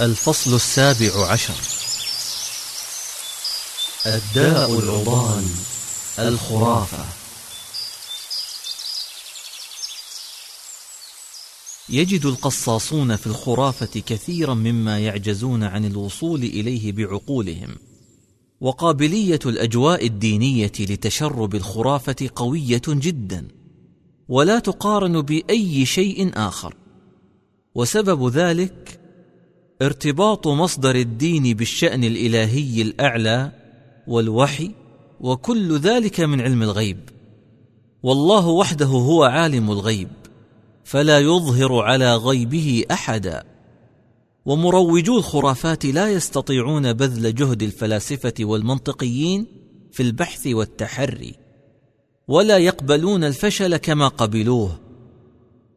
الفصل السابع عشر. الداء العضال الخرافة. يجد القصاصون في الخرافة كثيرا مما يعجزون عن الوصول إليه بعقولهم. وقابلية الأجواء الدينية لتشرب الخرافة قوية جدا. ولا تقارن بأي شيء آخر. وسبب ذلك ارتباط مصدر الدين بالشأن الإلهي الأعلى والوحي وكل ذلك من علم الغيب. والله وحده هو عالم الغيب فلا يظهر على غيبه أحدا. ومروجو الخرافات لا يستطيعون بذل جهد الفلاسفة والمنطقيين في البحث والتحري. ولا يقبلون الفشل كما قبلوه.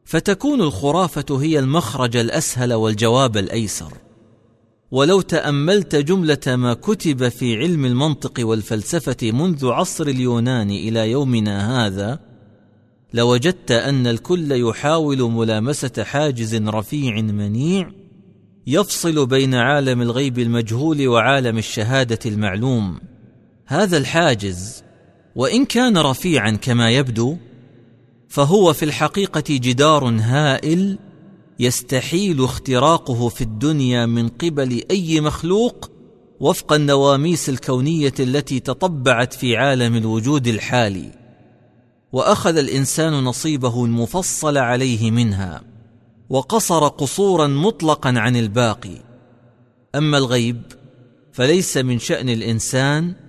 فتكون الخرافة هي المخرج الأسهل والجواب الأيسر. ولو تأملت جملة ما كتب في علم المنطق والفلسفة منذ عصر اليونان إلى يومنا هذا لوجدت أن الكل يحاول ملامسة حاجز رفيع منيع يفصل بين عالم الغيب المجهول وعالم الشهادة المعلوم. هذا الحاجز وإن كان رفيعا كما يبدو فهو في الحقيقة جدار هائل يستحيل اختراقه في الدنيا من قبل أي مخلوق وفق النواميس الكونية التي تطبعت في عالم الوجود الحالي وأخذ الإنسان نصيبه المفصل عليه منها وقصر قصورا مطلقا عن الباقي. أما الغيب فليس من شأن الإنسان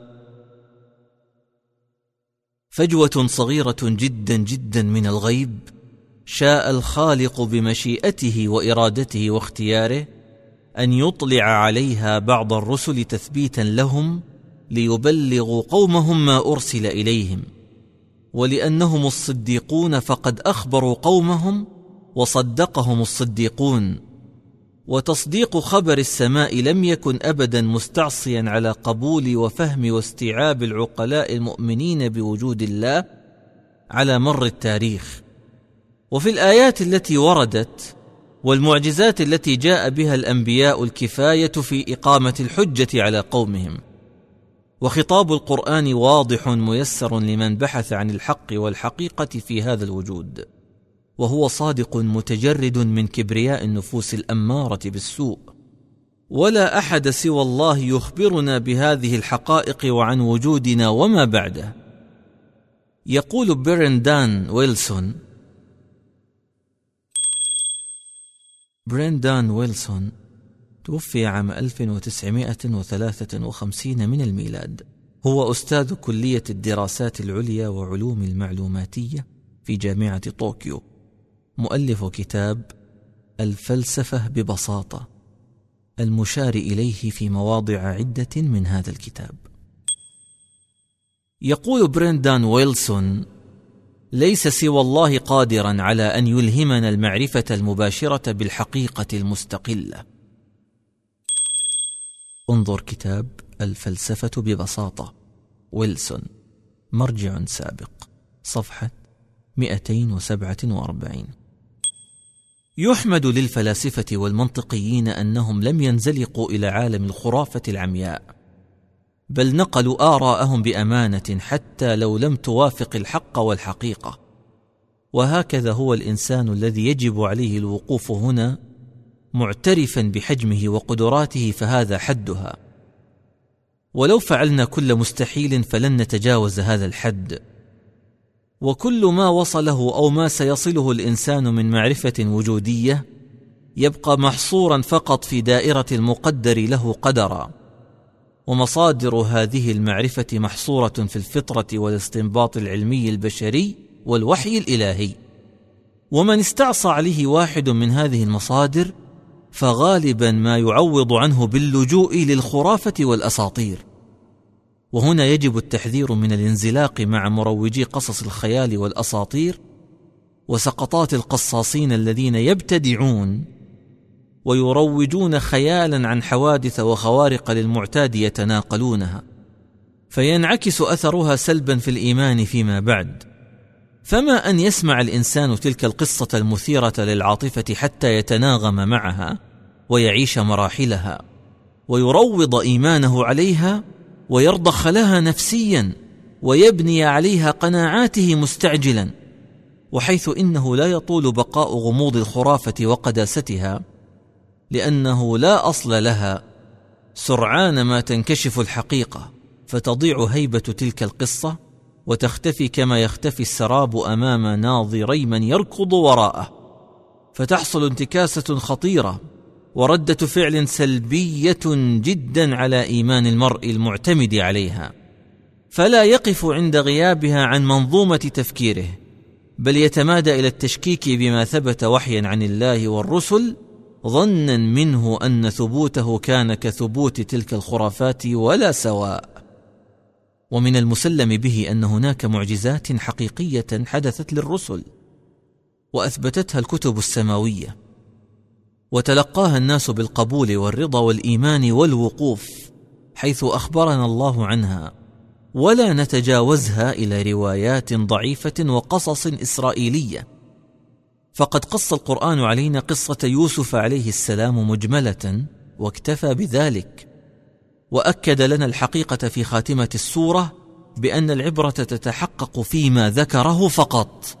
فجوة صغيرة جدا جدا من الغيب شاء الخالق بمشيئته وإرادته واختياره أن يطلع عليها بعض الرسل تثبيتا لهم ليبلغوا قومهم ما أرسل إليهم ولأنهم الصديقون فقد أخبروا قومهم وصدقهم الصديقون. وتصديق خبر السماء لم يكن أبدا مستعصيا على قبول وفهم واستيعاب العقلاء المؤمنين بوجود الله على مر التاريخ. وفي الآيات التي وردت والمعجزات التي جاء بها الأنبياء الكفاية في إقامة الحجة على قومهم. وخطاب القرآن واضح ميسر لمن بحث عن الحق والحقيقة في هذا الوجود. وهو صادق متجرد من كبرياء النفوس الأمارة بالسوء. ولا أحد سوى الله يخبرنا بهذه الحقائق وعن وجودنا وما بعده. يقول برندان ويلسون برندان ويلسون توفي عام 1953 من الميلاد. هو أستاذ كلية الدراسات العليا وعلوم المعلوماتية في جامعة طوكيو. مؤلف كتاب الفلسفة ببساطة المشار إليه في مواضع عدة من هذا الكتاب. يقول بريندان ويلسون ليس سوى الله قادرا على أن يلهمنا المعرفة المباشرة بالحقيقة المستقلة. انظر كتاب الفلسفة ببساطة ويلسون مرجع سابق صفحة 247 يحمد للفلاسفة والمنطقيين أنهم لم ينزلقوا إلى عالم الخرافة العمياء بل نقلوا آراءهم بأمانة حتى لو لم توافق الحق والحقيقة. وهكذا هو الإنسان الذي يجب عليه الوقوف هنا معترفا بحجمه وقدراته فهذا حدها. ولو فعلنا كل مستحيل فلن نتجاوز هذا الحد. وكل ما وصله أو ما سيصله الإنسان من معرفة وجودية يبقى محصورا فقط في دائرة المقدر له قدرا. ومصادر هذه المعرفة محصورة في الفطرة والاستنباط العلمي البشري والوحي الإلهي. ومن استعصى عليه واحد من هذه المصادر فغالبا ما يعوض عنه باللجوء للخرافة والأساطير. وهنا يجب التحذير من الانزلاق مع مروجي قصص الخيال والأساطير وسقطات القصاصين الذين يبتدعون ويروجون خيالا عن حوادث وخوارق للمعتاد يتناقلونها فينعكس أثرها سلبا في الإيمان فيما بعد. فما أن يسمع الإنسان تلك القصة المثيرة للعاطفة حتى يتناغم معها ويعيش مراحلها ويروض إيمانه عليها ويرضخ لها نفسيا ويبني عليها قناعاته مستعجلا وحيث إنه لا يطول بقاء غموض الخرافة وقداستها لأنه لا أصل لها سرعان ما تنكشف الحقيقة فتضيع هيبة تلك القصة وتختفي كما يختفي السراب أمام ناظري من يركض وراءه فتحصل انتكاسة خطيرة وردة فعل سلبية جدا على إيمان المرء المعتمد عليها. فلا يقف عند غيابها عن منظومة تفكيره بل يتمادى إلى التشكيك بما ثبت وحيا عن الله والرسل ظنا منه أن ثبوته كان كثبوت تلك الخرافات ولا سواء. ومن المسلم به أن هناك معجزات حقيقية حدثت للرسل وأثبتتها الكتب السماوية. وتلقاها الناس بالقبول والرضا والإيمان والوقوف حيث أخبرنا الله عنها. ولا نتجاوزها إلى روايات ضعيفة وقصص إسرائيلية. فقد قص القرآن علينا قصة يوسف عليه السلام مجملة واكتفى بذلك. وأكد لنا الحقيقة في خاتمة السورة بأن العبرة تتحقق فيما ذكره فقط.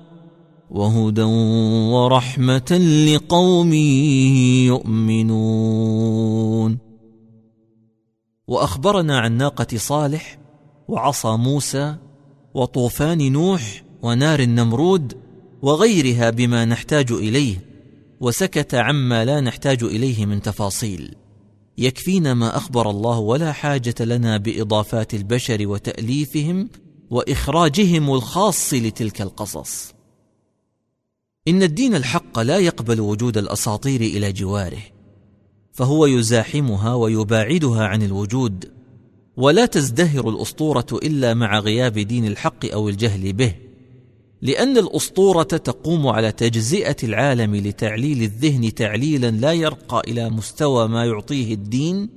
وهدى ورحمة لقوم يؤمنون. وأخبرنا عن ناقة صالح وعصا موسى وطوفان نوح ونار النمرود وغيرها بما نحتاج إليه وسكت عما لا نحتاج إليه من تفاصيل. يكفينا ما أخبر الله ولا حاجة لنا بإضافات البشر وتأليفهم وإخراجهم الخاص لتلك القصص. إن الدين الحق لا يقبل وجود الأساطير إلى جواره فهو يزاحمها ويباعدها عن الوجود ولا تزدهر الأسطورة إلا مع غياب دين الحق أو الجهل به لأن الأسطورة تقوم على تجزئة العالم لتعليل الذهن تعليلا لا يرقى إلى مستوى ما يعطيه الدين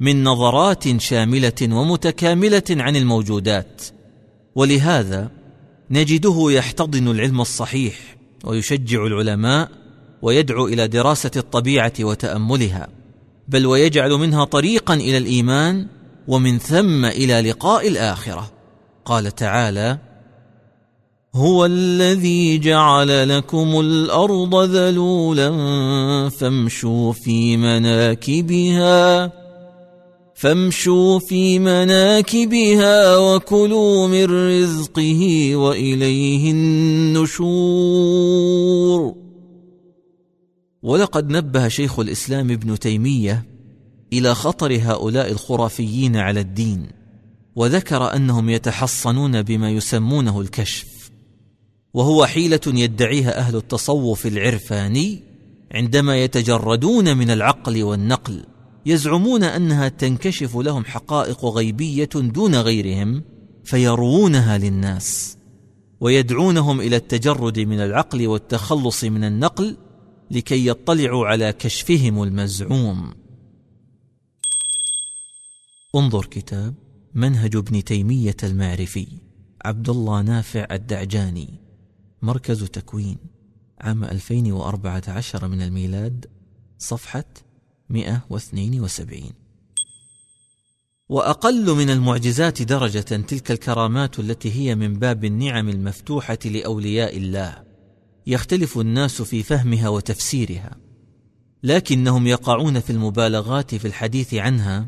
من نظرات شاملة ومتكاملة عن الموجودات ولهذا نجده يحتضن العلم الصحيح. ويشجع العلماء ويدعو إلى دراسة الطبيعة وتأملها بل ويجعل منها طريقا إلى الإيمان ومن ثم إلى لقاء الآخرة. قال تعالى هو الذي جعل لكم الأرض ذلولا فامشوا في مناكبها فامشوا في مناكبها وكلوا من رزقه وإليه النشور. ولقد نبه شيخ الإسلام ابن تيمية إلى خطر هؤلاء الخرافيين على الدين وذكر أنهم يتحصنون بما يسمونه الكشف وهو حيلة يدعيها أهل التصوف العرفاني عندما يتجردون من العقل والنقل. يزعمون أنها تنكشف لهم حقائق غيبية دون غيرهم فيروونها للناس ويدعونهم إلى التجرد من العقل والتخلص من النقل لكي يطلعوا على كشفهم المزعوم. انظر كتاب منهج ابن تيمية المعرفي عبد الله نافع الدعجاني مركز تكوين عام 2014 من الميلاد صفحة 172 وأقل من المعجزات درجة تلك الكرامات التي هي من باب النعم المفتوحة لأولياء الله. يختلف الناس في فهمها وتفسيرها. لكنهم يقعون في المبالغات في الحديث عنها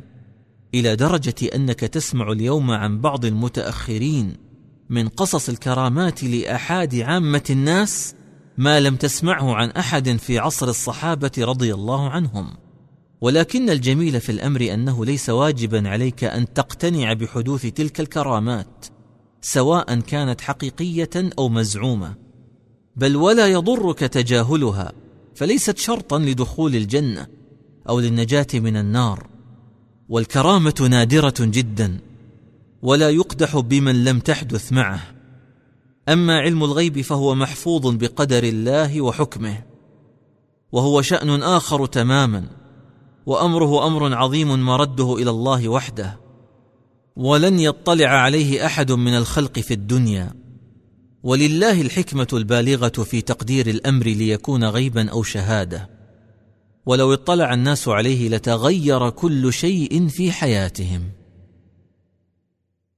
إلى درجة أنك تسمع اليوم عن بعض المتأخرين من قصص الكرامات لاحاد عامة الناس ما لم تسمعه عن أحد في عصر الصحابة رضي الله عنهم. ولكن الجميل في الأمر أنه ليس واجبا عليك أن تقتنع بحدوث تلك الكرامات سواء كانت حقيقية أو مزعومة بل ولا يضرك تجاهلها فليست شرطا لدخول الجنة أو للنجاة من النار. والكرامة نادرة جدا ولا يقدح بمن لم تحدث معه. أما علم الغيب فهو محفوظ بقدر الله وحكمه وهو شأن آخر تماما. وأمره أمر عظيم مرده إلى الله وحده ولن يطلع عليه أحد من الخلق في الدنيا. ولله الحكمة البالغة في تقدير الأمر ليكون غيبا أو شهادة. ولو اطلع الناس عليه لتغير كل شيء في حياتهم.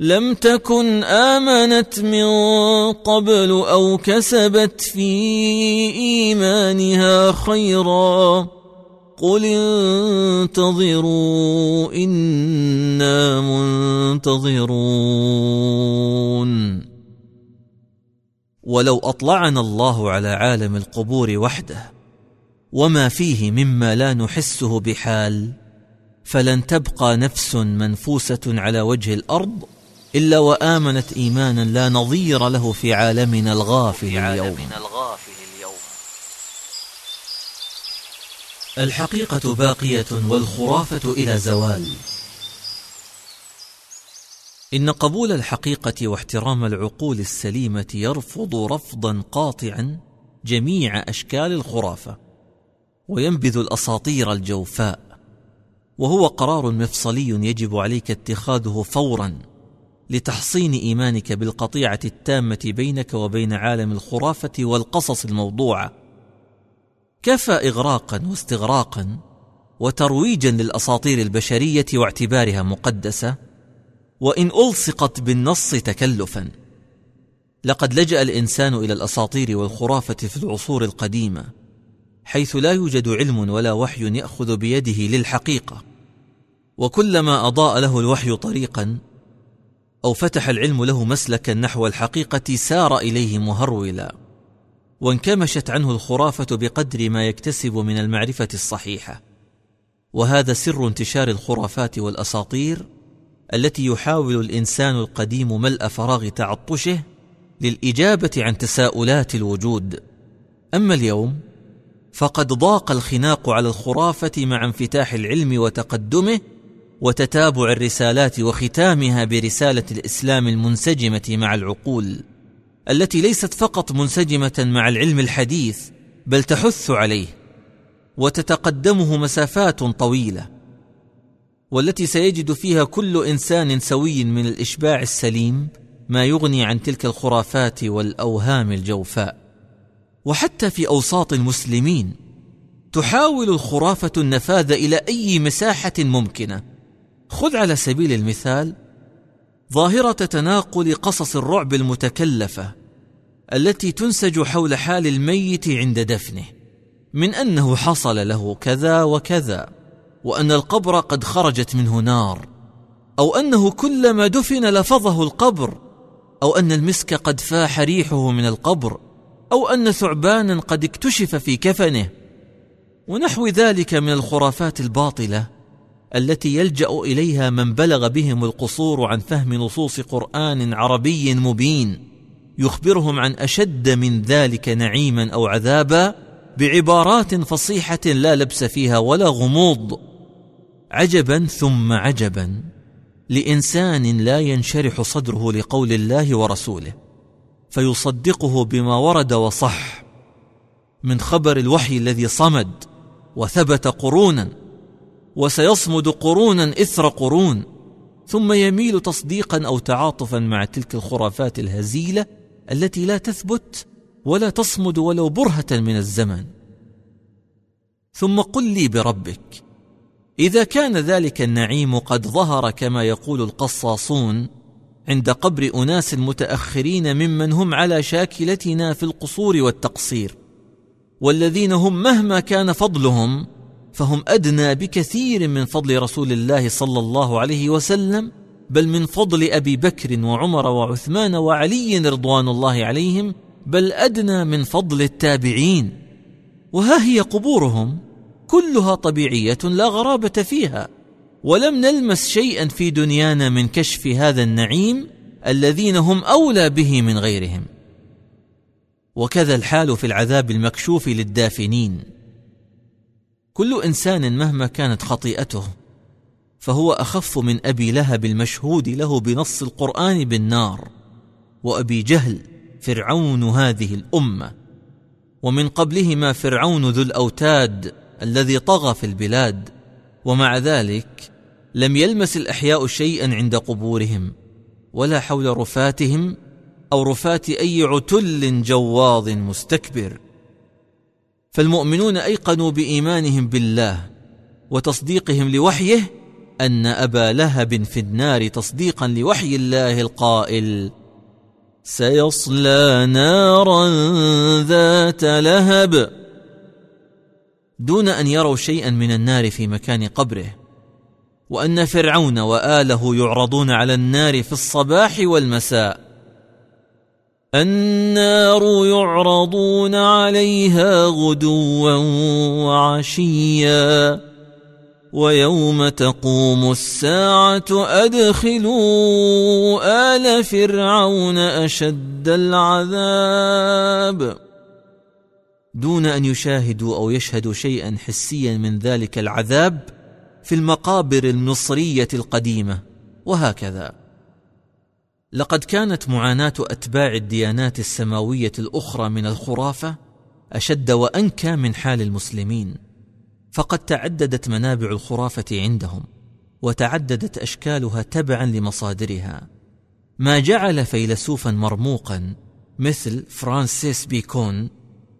لم تكن آمنت من قبل أو كسبت في إيمانها خيرا. قل انتظروا إنا منتظرون. ولو أطلعنا الله على عالم القبور وحده وما فيه مما لا نحسه بحال فلن تبقى نفس منفوسة على وجه الأرض إلا وآمنت إيمانا لا نظير له في عالمنا الغافل اليوم. الحقيقة باقية والخرافة إلى زوال. إن قبول الحقيقة واحترام العقول السليمة يرفض رفضا قاطعا جميع أشكال الخرافة وينبذ الأساطير الجوفاء وهو قرار مفصلي يجب عليك اتخاذه فورا. لتحصين إيمانك بالقطيعة التامة بينك وبين عالم الخرافة والقصص الموضوعه كفى اغراقا واستغراقا وترويجا للأساطير البشرية واعتبارها مقدسة وإن ألصقت بالنص تكلفا. لقد لجأ الإنسان إلى الأساطير والخرافة في العصور القديمة حيث لا يوجد علم ولا وحي يأخذ بيده للحقيقة. وكلما أضاء له الوحي طريقا أو فتح العلم له مسلكا نحو الحقيقة سار إليه مهرولا وانكمشت عنه الخرافة بقدر ما يكتسب من المعرفة الصحيحة. وهذا سر انتشار الخرافات والأساطير التي يحاول الإنسان القديم ملء فراغ تعطشه للإجابة عن تساؤلات الوجود. أما اليوم فقد ضاق الخناق على الخرافة مع انفتاح العلم وتقدمه وتتابع الرسالات وختامها برسالة الإسلام المنسجمة مع العقول التي ليست فقط منسجمة مع العلم الحديث بل تحث عليه وتتقدمه مسافات طويلة والتي سيجد فيها كل إنسان سوي من الإشباع السليم ما يغني عن تلك الخرافات والأوهام الجوفاء. وحتى في أوساط المسلمين تحاول الخرافة النفاذ إلى أي مساحة ممكنة خذ على سبيل المثال ظاهرة تناقل قصص الرعب المتكلفة التي تنسج حول حال الميت عند دفنه من أنه حصل له كذا وكذا وأن القبر قد خرجت منه نار أو أنه كلما دفن لفظه القبر أو أن المسك قد فاح ريحه من القبر أو أن ثعبانا قد اكتشف في كفنه. ونحو ذلك من الخرافات الباطلة التي يلجأ إليها من بلغ بهم القصور عن فهم نصوص قرآن عربي مبين يخبرهم عن أشد من ذلك نعيما أو عذابا بعبارات فصيحة لا لبس فيها ولا غموض. عجبا ثم عجبا لإنسان لا ينشرح صدره لقول الله ورسوله فيصدقه بما ورد وصح من خبر الوحي الذي صمد وثبت قرونا. وسيصمد قرونا إثر قرون ثم يميل تصديقا أو تعاطفا مع تلك الخرافات الهزيلة التي لا تثبت ولا تصمد ولو برهة من الزمن. ثم قل لي بربك إذا كان ذلك النعيم قد ظهر كما يقول القصاصون عند قبر أناس متأخرين ممن هم على شاكلتنا في القصور والتقصير والذين هم مهما كان فضلهم فهم أدنى بكثير من فضل رسول الله صلى الله عليه وسلم بل من فضل أبي بكر وعمر وعثمان وعلي رضوان الله عليهم بل أدنى من فضل التابعين. وها هي قبورهم؟ كلها طبيعية لا غرابة فيها. ولم نلمس شيئا في دنيانا من كشف هذا النعيم الذين هم أولى به من غيرهم. وكذا الحال في العذاب المكشوف للدافنين. كل إنسان مهما كانت خطيئته فهو أخف من أبي لهب المشهود له بنص القرآن بالنار وأبي جهل فرعون هذه الأمة ومن قبلهما فرعون ذو الأوتاد الذي طغى في البلاد ومع ذلك لم يلمس الأحياء شيئا عند قبورهم ولا حول رفاتهم أو رفات أي عتل جواظ مستكبر. فالمؤمنون أيقنوا بإيمانهم بالله وتصديقهم لوحيه أن أبا لهب في النار تصديقا لوحي الله القائل سيصلى نارا ذات لهب. دون أن يروا شيئا من النار في مكان قبره وأن فرعون وآله يعرضون على النار في الصباح والمساء. النار يعرضون عليها غدوا وعشيا ويوم تقوم الساعة أدخلوا آل فرعون أشد العذاب. دون أن يشاهدوا أو يشهدوا شيئا حسيا من ذلك العذاب في المقابر المصرية القديمة. وهكذا. لقد كانت معاناة أتباع الديانات السماوية الأخرى من الخرافة أشد وأنكى من حال المسلمين فقد تعددت منابع الخرافة عندهم وتعددت أشكالها تبعا لمصادرها. ما جعل فيلسوفا مرموقا مثل فرانسيس بيكون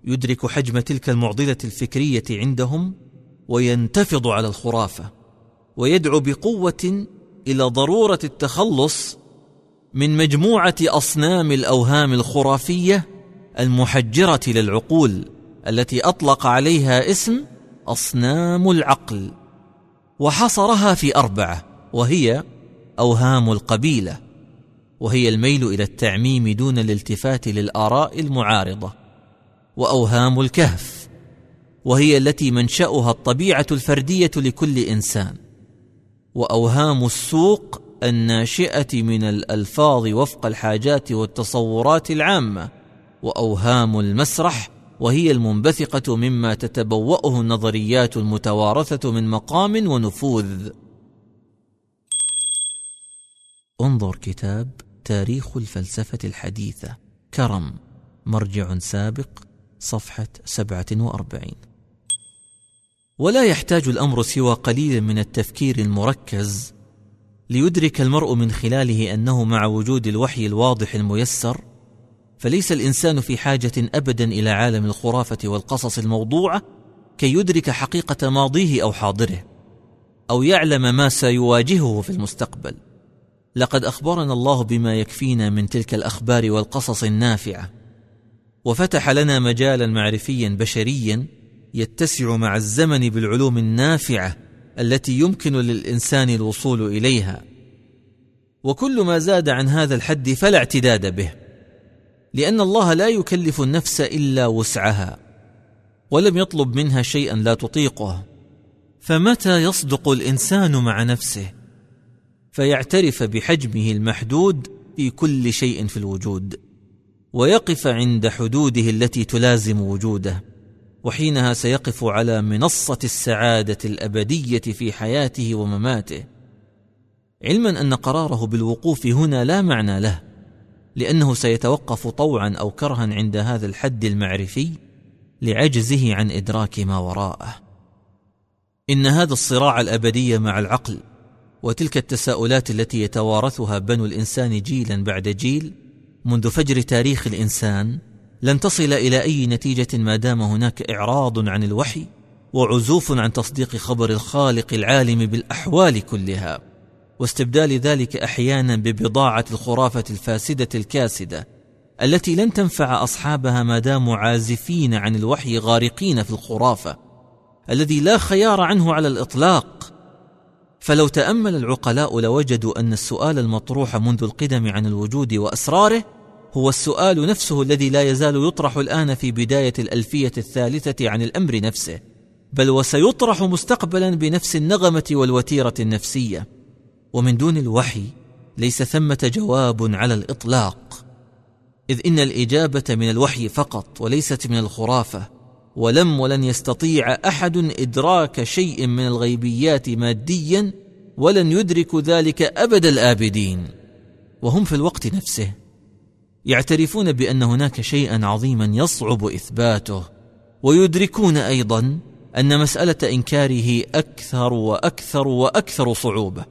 يدرك حجم تلك المعضلة الفكرية عندهم وينتفض على الخرافة ويدعو بقوة إلى ضرورة التخلص من مجموعة أصنام الأوهام الخرافية المحجرة للعقول التي أطلق عليها اسم أصنام العقل. وحصرها في أربعة وهي أوهام القبيلة وهي الميل إلى التعميم دون الالتفات للآراء المعارضة. وأوهام الكهف وهي التي منشأها الطبيعة الفردية لكل إنسان. وأوهام السوق الناشئة من الألفاظ وفق الحاجات والتصورات العامة وأوهام المسرح وهي المنبثقة مما تتبوأه النظريات المتوارثة من مقام ونفوذ. انظر كتاب تاريخ الفلسفة الحديثة كرم مرجع سابق صفحة سبعة وأربعين. ولا يحتاج الأمر سوى قليل من التفكير المركز ليدرك المرء من خلاله أنه مع وجود الوحي الواضح الميسر فليس الإنسان في حاجة ابدا إلى عالم الخرافة والقصص الموضوعة كي يدرك حقيقة ماضيه أو حاضره أو يعلم ما سيواجهه في المستقبل. لقد أخبرنا الله بما يكفينا من تلك الأخبار والقصص النافعة. وفتح لنا مجالا معرفيا بشريا يتسع مع الزمن بالعلوم النافعة التي يمكن للإنسان الوصول إليها. وكل ما زاد عن هذا الحد فلا اعتداد به لأن الله لا يكلف النفس إلا وسعها ولم يطلب منها شيئا لا تطيقه. فمتى يصدق الإنسان مع نفسه؟ فيعترف بحجمه المحدود في كل شيء في الوجود ويقف عند حدوده التي تلازم وجوده. وحينها سيقف على منصة السعادة الأبدية في حياته ومماته. علما أن قراره بالوقوف هنا لا معنى له لأنه سيتوقف طوعا أو كرها عند هذا الحد المعرفي لعجزه عن إدراك ما وراءه. إن هذا الصراع الأبدي مع العقل وتلك التساؤلات التي يتوارثها بنو الإنسان جيلا بعد جيل منذ فجر تاريخ الإنسان لن تصل إلى أي نتيجة ما دام هناك إعراض عن الوحي وعزوف عن تصديق خبر الخالق العالم بالأحوال كلها. واستبدال ذلك أحيانا ببضاعة الخرافة الفاسدة الكاسدة التي لن تنفع أصحابها ما داموا عازفين عن الوحي غارقين في الخرافة الذي لا خيار عنه على الإطلاق. فلو تأمل العقلاء لوجدوا أن السؤال المطروح منذ القدم عن الوجود وأسراره هو السؤال نفسه الذي لا يزال يطرح الآن في بداية الألفية الثالثة عن الأمر نفسه بل وسيطرح مستقبلا بنفس النغمة والوتيرة النفسية. ومن دون الوحي ليس ثمة جواب على الإطلاق. إذ إن الإجابة من الوحي فقط وليست من الخرافة ولم ولن يستطيع أحد إدراك شيء من الغيبيات ماديا ولن يدرك ذلك أبد الآبدين. وهم في الوقت نفسه. يعترفون بأن هناك شيئا عظيما يصعب إثباته ويدركون أيضا أن مسألة إنكاره أكثر وأكثر وأكثر صعوبة.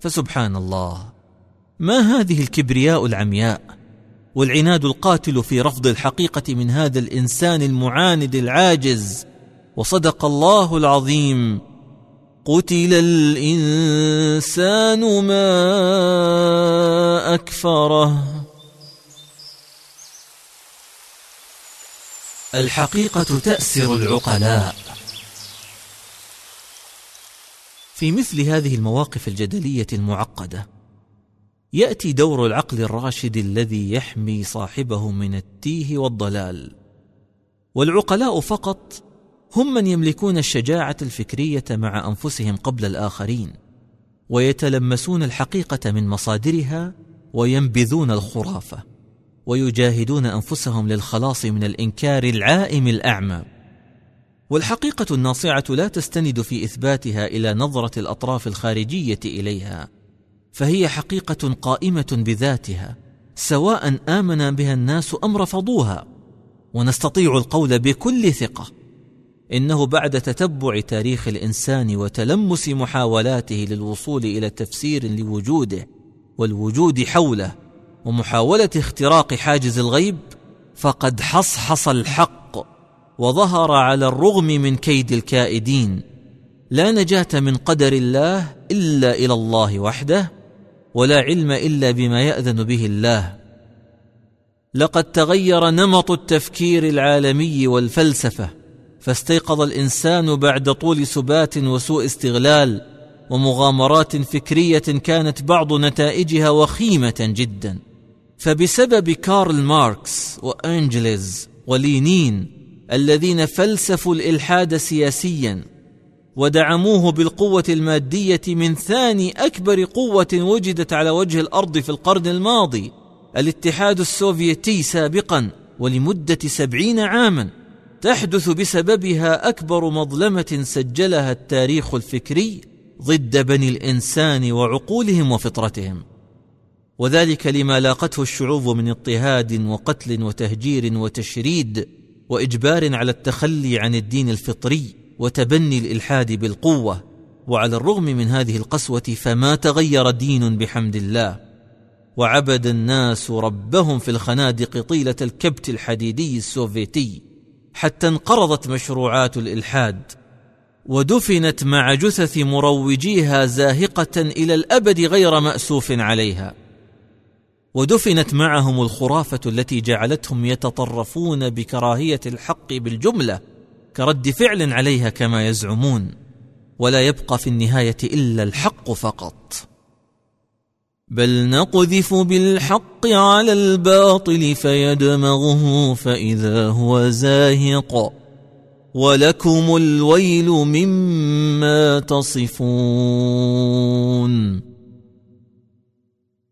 فسبحان الله ما هذه الكبرياء العمياء؟ والعناد القاتل في رفض الحقيقة من هذا الإنسان المعاند العاجز. وصدق الله العظيم قتل الإنسان ما أكفره. الحقيقة تأسر العقلاء. في مثل هذه المواقف الجدلية المعقدة يأتي دور العقل الراشد الذي يحمي صاحبه من التيه والضلال. والعقلاء فقط هم من يملكون الشجاعة الفكرية مع أنفسهم قبل الآخرين ويتلمسون الحقيقة من مصادرها وينبذون الخرافة. ويجاهدون أنفسهم للخلاص من الإنكار العائم الأعمى. والحقيقة الناصعة لا تستند في إثباتها إلى نظرة الأطراف الخارجية إليها فهي حقيقة قائمة بذاتها سواء آمن بها الناس أم رفضوها. ونستطيع القول بكل ثقة إنه بعد تتبع تاريخ الإنسان وتلمس محاولاته للوصول إلى تفسير لوجوده والوجود حوله. ومحاولة اختراق حاجز الغيب فقد حصحص الحق وظهر على الرغم من كيد الكائدين. لا نجاة من قدر الله إلا إلى الله وحده ولا علم إلا بما يأذن به الله. لقد تغير نمط التفكير العالمي والفلسفة فاستيقظ الإنسان بعد طول سبات وسوء استغلال ومغامرات فكرية كانت بعض نتائجها وخيمة جدا. فبسبب كارل ماركس وأنجلز ولينين الذين فلسفوا الإلحاد سياسيا ودعموه بالقوة المادية من ثاني أكبر قوة وجدت على وجه الأرض في القرن الماضي الاتحاد السوفيتي سابقا ولمدة سبعين عاما تحدث بسببها أكبر مظلمة سجلها التاريخ الفكري ضد بني الإنسان وعقولهم وفطرتهم. وذلك لما لاقته الشعوب من اضطهاد وقتل وتهجير وتشريد وإجبار على التخلي عن الدين الفطري وتبني الإلحاد بالقوة وعلى الرغم من هذه القسوة فما تغير دين بحمد الله. وعبد الناس ربهم في الخنادق طيلة الكبت الحديدي السوفيتي حتى انقرضت مشروعات الإلحاد. ودفنت مع جثث مروجيها زاهقة إلى الأبد غير مأسوف عليها. ودفنت معهم الخرافة التي جعلتهم يتطرفون بكراهية الحق بالجملة كرد فعل عليها كما يزعمون ولا يبقى في النهاية إلا الحق فقط. بل نقذف بالحق على الباطل فيدمغه فإذا هو زاهق ولكم الويل مما تصفون.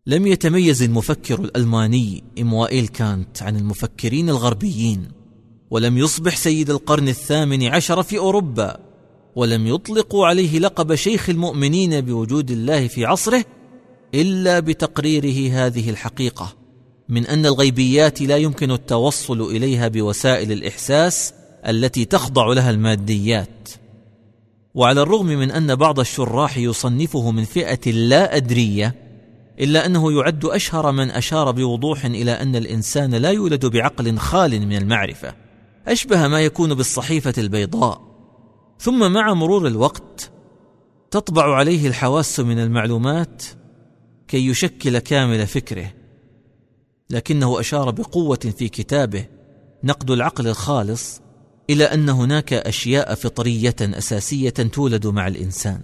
لم يتميز المفكر الألماني إموائيل كانت عن المفكرين الغربيين ولم يصبح سيد القرن الثامن عشر في أوروبا ولم يطلقوا عليه لقب شيخ المؤمنين بوجود الله في عصره إلا بتقريره هذه الحقيقة من أن الغيبيات لا يمكن التوصل إليها بوسائل الإحساس التي تخضع لها الماديات. وعلى الرغم من أن بعض الشراح يصنفه من فئة لا أدرية إلا أنه يعد أشهر من أشار بوضوح إلى أن الإنسان لا يولد بعقل خال من المعرفة أشبه ما يكون بالصحيفة البيضاء. ثم مع مرور الوقت تطبع عليه الحواس من المعلومات كي يشكل كامل فكره لكنه أشار بقوة في كتابه نقد العقل الخالص إلى أن هناك أشياء فطرية أساسية تولد مع الإنسان.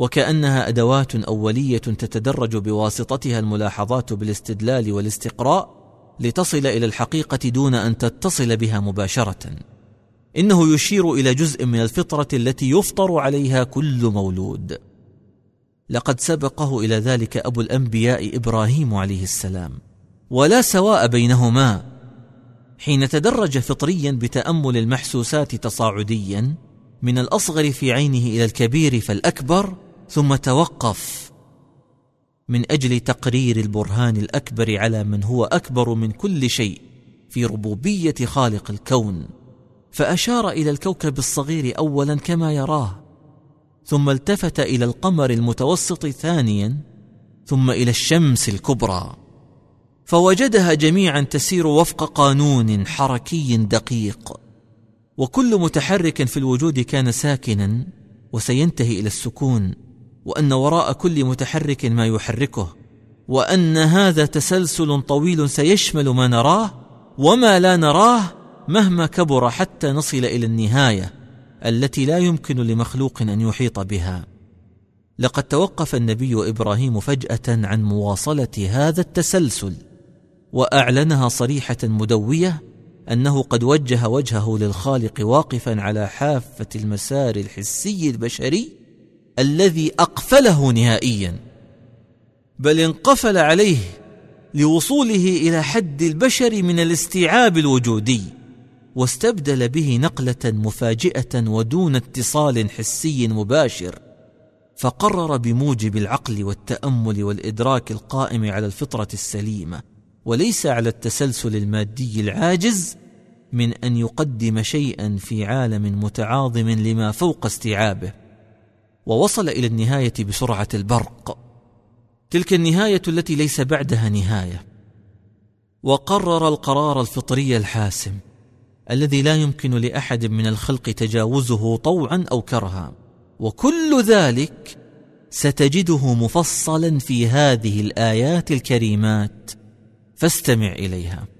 وكأنها أدوات أولية تتدرج بواسطتها الملاحظات بالاستدلال والاستقراء لتصل إلى الحقيقة دون أن تتصل بها مباشرة. إنه يشير إلى جزء من الفطرة التي يفطر عليها كل مولود. لقد سبقه إلى ذلك أبو الأنبياء إبراهيم عليه السلام. ولا سواء بينهما. حين تدرج فطريا بتأمل المحسوسات تصاعديا من الأصغر في عينه إلى الكبير فالأكبر ثم توقف من أجل تقرير البرهان الأكبر على من هو أكبر من كل شيء في ربوبية خالق الكون. فأشار إلى الكوكب الصغير اولا كما يراه ثم التفت إلى القمر المتوسط ثانيا ثم إلى الشمس الكبرى. فوجدها جميعا تسير وفق قانون حركي دقيق وكل متحرك في الوجود كان ساكنا وسينتهي إلى السكون. وأن وراء كل متحرك ما يحركه وأن هذا تسلسل طويل سيشمل ما نراه وما لا نراه مهما كبر حتى نصل إلى النهاية التي لا يمكن لمخلوق أن يحيط بها. لقد توقف النبي إبراهيم فجأة عن مواصلة هذا التسلسل وأعلنها صريحة مدوية أنه قد وجه وجهه للخالق واقفا على حافة المسار الحسي البشري الذي أقفله نهائيا بل انقفل عليه لوصوله إلى حد البشر من الاستيعاب الوجودي واستبدل به نقلة مفاجئة ودون اتصال حسي مباشر فقرر بموجب العقل والتأمل والإدراك القائم على الفطرة السليمة وليس على التسلسل المادي العاجز من أن يقدم شيئا في عالم متعاظم لما فوق استيعابه. ووصل إلى النهاية بسرعة البرق. تلك النهاية التي ليس بعدها نهاية. وقرر القرار الفطري الحاسم الذي لا يمكن لأحد من الخلق تجاوزه طوعا أو كرها. وكل ذلك ستجده مفصلا في هذه الآيات الكريمات. فاستمع إليها.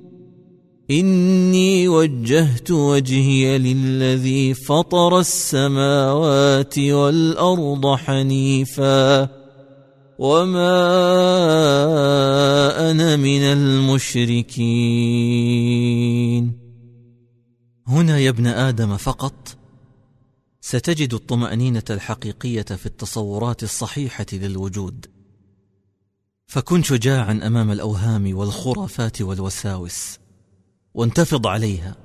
إني وجهت وجهي للذي فطر السماوات والأرض حنيفا وما أنا من المشركين. هنا يا ابن آدم فقط ستجد الطمأنينة الحقيقية في التصورات الصحيحة للوجود. فكن شجاعا أمام الأوهام والخرافات والوساوس. وانتفض عليها.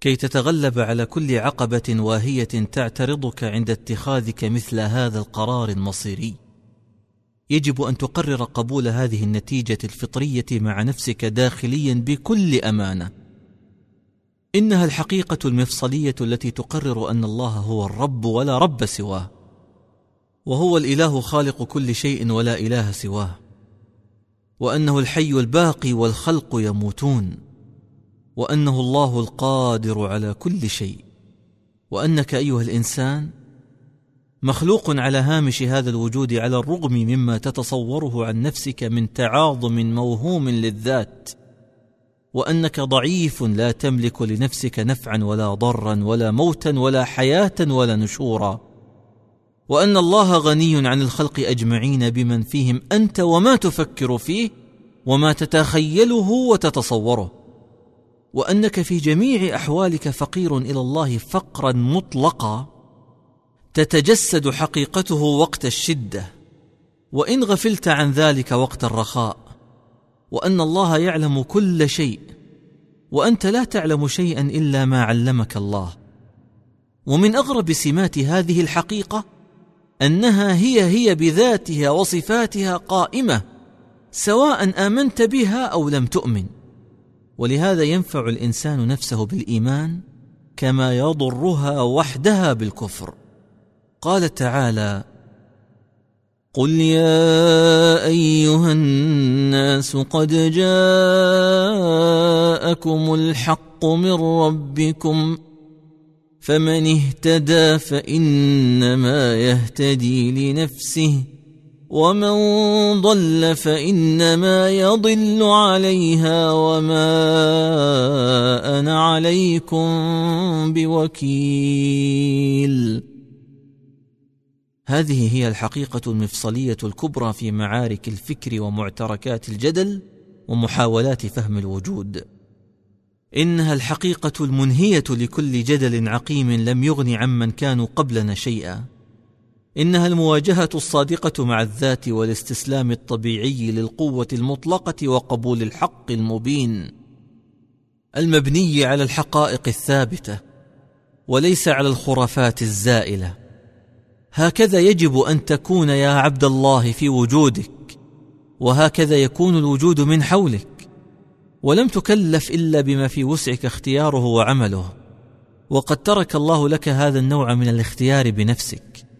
كي تتغلب على كل عقبة واهية تعترضك عند اتخاذك مثل هذا القرار المصيري. يجب أن تقرر قبول هذه النتيجة الفطرية مع نفسك داخليا بكل أمانة. إنها الحقيقة المفصلية التي تقرر أن الله هو الرب ولا رب سواه. وهو الإله خالق كل شيء ولا إله سواه. وأنه الحي الباقي والخلق يموتون. وأنه الله القادر على كل شيء. وأنك أيها الإنسان مخلوق على هامش هذا الوجود على الرغم مما تتصوره عن نفسك من تعاظم موهوم للذات. وأنك ضعيف لا تملك لنفسك نفعا ولا ضرا ولا موتا ولا حياة ولا نشورا. وأن الله غني عن الخلق أجمعين بمن فيهم أنت وما تفكر فيه وما تتخيله وتتصوره. وأنك في جميع أحوالك فقير إلى الله فقرا مطلقا تتجسد حقيقته وقت الشدة. وإن غفلت عن ذلك وقت الرخاء. وأن الله يعلم كل شيء. وأنت لا تعلم شيئا إلا ما علمك الله. ومن أغرب سمات هذه الحقيقة أنها هي هي بذاتها وصفاتها قائمة سواء آمنت بها أو لم تؤمن. ولهذا ينفع الإنسان نفسه بالإيمان كما يضرها وحدها بالكفر. قال تعالى قل يا أيها الناس قد جاءكم الحق من ربكم فمن اهتدى فإنما يهتدي لنفسه ومن ضل فانما يضل عليها وما أنا عليكم بوكيل. هذه هي الحقيقة المفصلية الكبرى في معارك الفكر ومعتركات الجدل ومحاولات فهم الوجود. إنها الحقيقة المنهية لكل جدل عقيم لم يغن عمن كانوا قبلنا شيئا. إنها المواجهة الصادقة مع الذات والاستسلام الطبيعي للقوة المطلقة وقبول الحق المبين. المبني على الحقائق الثابتة وليس على الخرافات الزائلة. هكذا يجب أن تكون يا عبد الله في وجودك وهكذا يكون الوجود من حولك. ولم تكلف إلا بما في وسعك اختياره وعمله. وقد ترك الله لك هذا النوع من الاختيار بنفسك.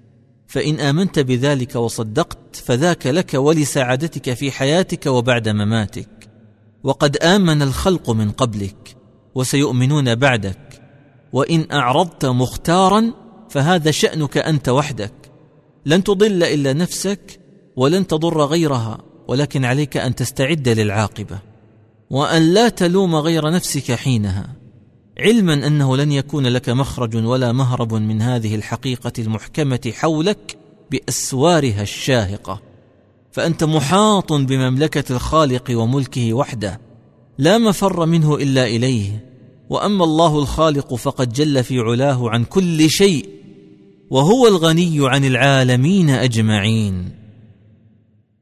فإن آمنت بذلك وصدقت فذاك لك ولسعادتك في حياتك وبعد مماتك. وقد آمن الخلق من قبلك وسيؤمنون بعدك. وإن أعرضت مختارا فهذا شأنك أنت وحدك. لن تضل إلا نفسك ولن تضر غيرها ولكن عليك أن تستعد للعاقبة. وأن لا تلوم غير نفسك حينها. علما أنه لن يكون لك مخرج ولا مهرب من هذه الحقيقة المحكمة حولك بأسوارها الشاهقة. فأنت محاط بمملكة الخالق وملكه وحده لا مفر منه إلا إليه. وأما الله الخالق فقد جل في علاه عن كل شيء وهو الغني عن العالمين أجمعين.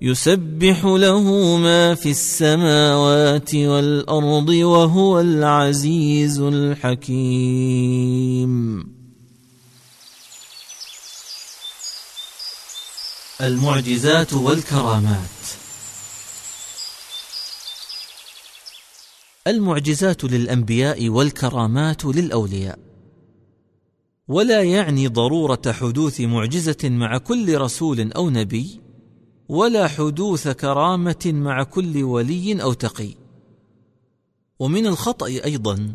يسبح له ما في السماوات والأرض وهو العزيز الحكيم. المعجزات والكرامات. المعجزات للأنبياء والكرامات للأولياء. ولا يعني ضرورة حدوث معجزة مع كل رسول أو نبي ولا حدوث كرامة مع كل ولي أو تقي. ومن الخطأ أيضا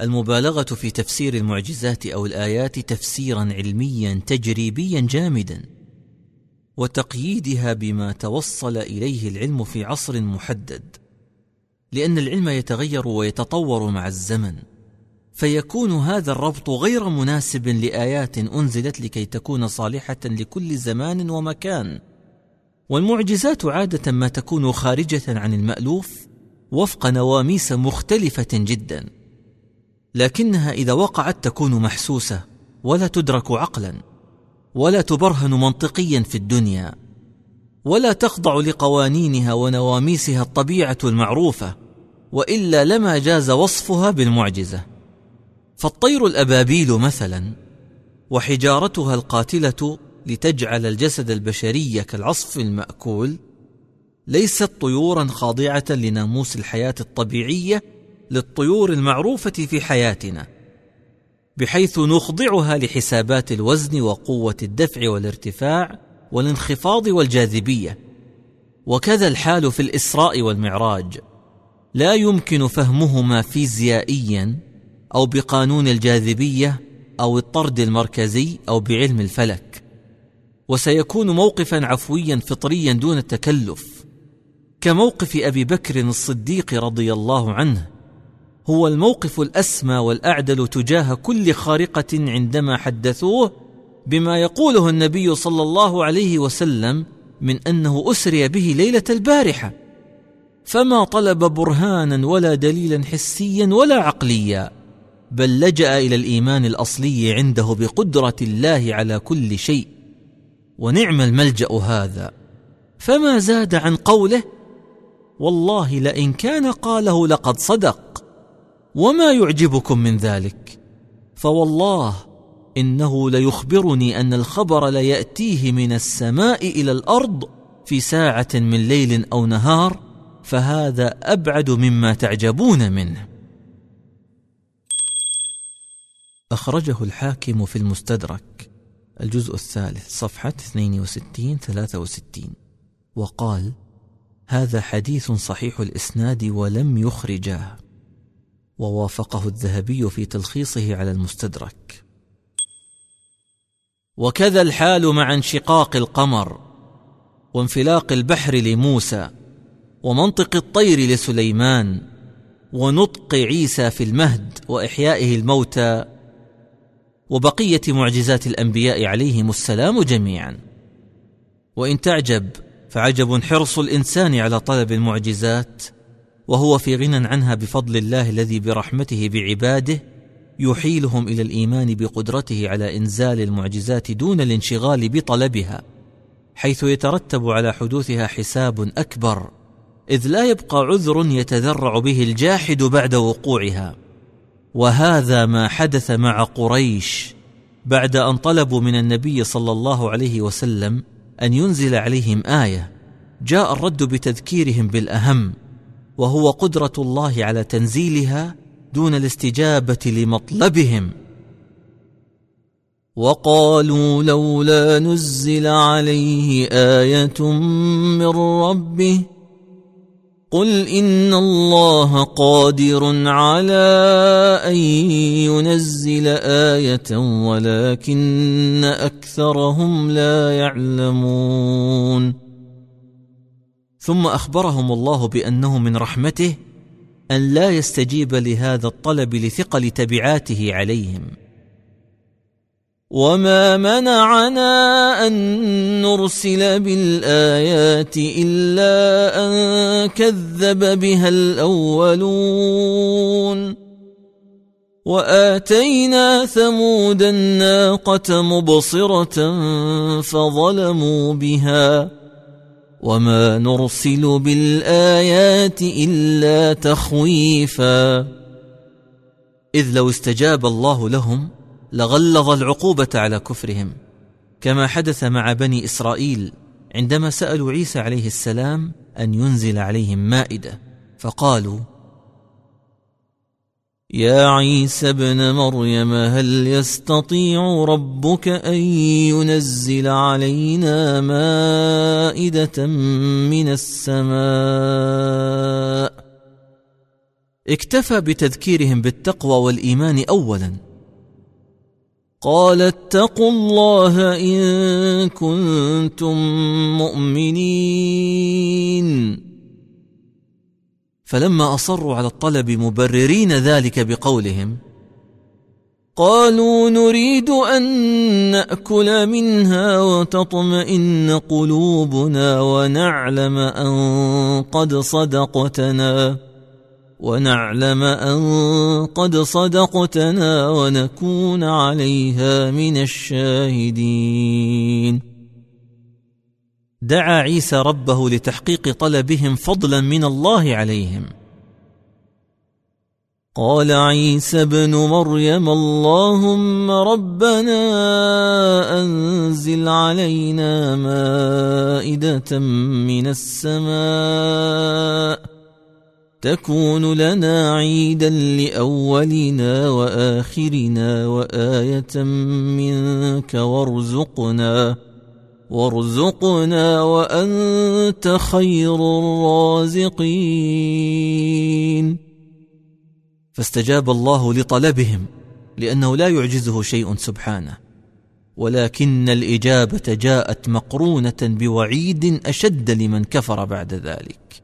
المبالغة في تفسير المعجزات أو الآيات تفسيرا علميا تجريبيا جامدا وتقييدها بما توصل إليه العلم في عصر محدد. لأن العلم يتغير ويتطور مع الزمن فيكون هذا الربط غير مناسب لآيات أنزلت لكي تكون صالحة لكل زمان ومكان. والمعجزات عادة ما تكون خارجة عن المألوف وفق نواميس مختلفة جدا. لكنها إذا وقعت تكون محسوسة ولا تدرك عقلا ولا تبرهن منطقيا في الدنيا ولا تخضع لقوانينها ونواميسها الطبيعة المعروفة وإلا لما جاز وصفها بالمعجزة. فالطير الأبابيل مثلا وحجارتها القاتلة لتجعل الجسد البشري كالعصف المأكول ليست طيورا خاضعة لناموس الحياة الطبيعية للطيور المعروفة في حياتنا بحيث نخضعها لحسابات الوزن وقوة الدفع والارتفاع والانخفاض والجاذبية. وكذا الحال في الإسراء والمعراج. لا يمكن فهمهما فيزيائيا أو بقانون الجاذبية أو الطرد المركزي أو بعلم الفلك. وسيكون موقفا عفويا فطريا دون تكلف كموقف أبي بكر الصديق رضي الله عنه. هو الموقف الأسمى والأعدل تجاه كل خارقة عندما حدثوه بما يقوله النبي صلى الله عليه وسلم من أنه أسري به ليلة البارحة. فما طلب برهانا ولا دليلا حسيا ولا عقليا بل لجأ إلى الإيمان الأصلي عنده بقدرة الله على كل شيء. ونعم الملجأ هذا. فما زاد عن قوله والله لئن كان قاله لقد صدق وما يعجبكم من ذلك. فوالله إنه ليخبرني أن الخبر ليأتيه من السماء إلى الأرض في ساعة من ليل أو نهار فهذا أبعد مما تعجبون منه. أخرجه الحاكم في المستدرك. الجزء الثالث صفحة 62 63 وقال هذا حديث صحيح الإسناد ولم يخرجاه. ووافقه الذهبي في تلخيصه على المستدرك. وكذا الحال مع انشقاق القمر وانفلاق البحر لموسى ومنطق الطير لسليمان ونطق عيسى في المهد وإحيائه الموتى وبقية معجزات الأنبياء عليهم السلام جميعا. وإن تعجب فعجب حرص الإنسان على طلب المعجزات وهو في غنى عنها بفضل الله الذي برحمته بعباده يحيلهم إلى الإيمان بقدرته على إنزال المعجزات دون الانشغال بطلبها حيث يترتب على حدوثها حساب أكبر إذ لا يبقى عذر يتذرع به الجاحد بعد وقوعها. وهذا ما حدث مع قريش بعد أن طلبوا من النبي صلى الله عليه وسلم أن ينزل عليهم آية. جاء الرد بتذكيرهم بالأهم وهو قدرة الله على تنزيلها دون الاستجابة لمطلبهم. وقالوا لولا نزل عليه آية من ربه قل إن الله قادر على أن ينزل آية ولكن أكثرهم لا يعلمون. ثم أخبرهم الله بأنه من رحمته أن لا يستجيب لهذا الطلب لثقل تبعاته عليهم. وما منعنا ان نرسل بالايات الا ان كذب بها الاولون واتينا ثمود الناقه مبصره فظلموا بها وما نرسل بالايات الا تخويفا إذ لو استجاب الله لهم لغلظ العقوبة على كفرهم. كما حدث مع بني إسرائيل عندما سألوا عيسى عليه السلام أن ينزل عليهم مائدة فقالوا يا عيسى ابن مريم هل يستطيع ربك أن ينزل علينا مائدة من السماء؟ اكتفى بتذكيرهم بالتقوى والإيمان اولا. قال اتقوا الله إن كنتم مؤمنين. فلما أصروا على الطلب مبررين ذلك بقولهم قالوا نريد أن نأكل منها وتطمئن قلوبنا ونعلم أن قد صدقتنا. ونعلم أن قد صدقتنا ونكون عليها من الشاهدين. دعا عيسى ربه لتحقيق طلبهم فضلا من الله عليهم. قال عيسى ابن مريم اللهم ربنا أنزل علينا مائدة من السماء تكون لنا عيدا لأولنا وآخرنا وآية منك وارزقنا وارزقنا وأنت خير الرازقين. فاستجاب الله لطلبهم لأنه لا يعجزه شيء سبحانه. ولكن الإجابة جاءت مقرونة بوعيد أشد لمن كفر بعد ذلك.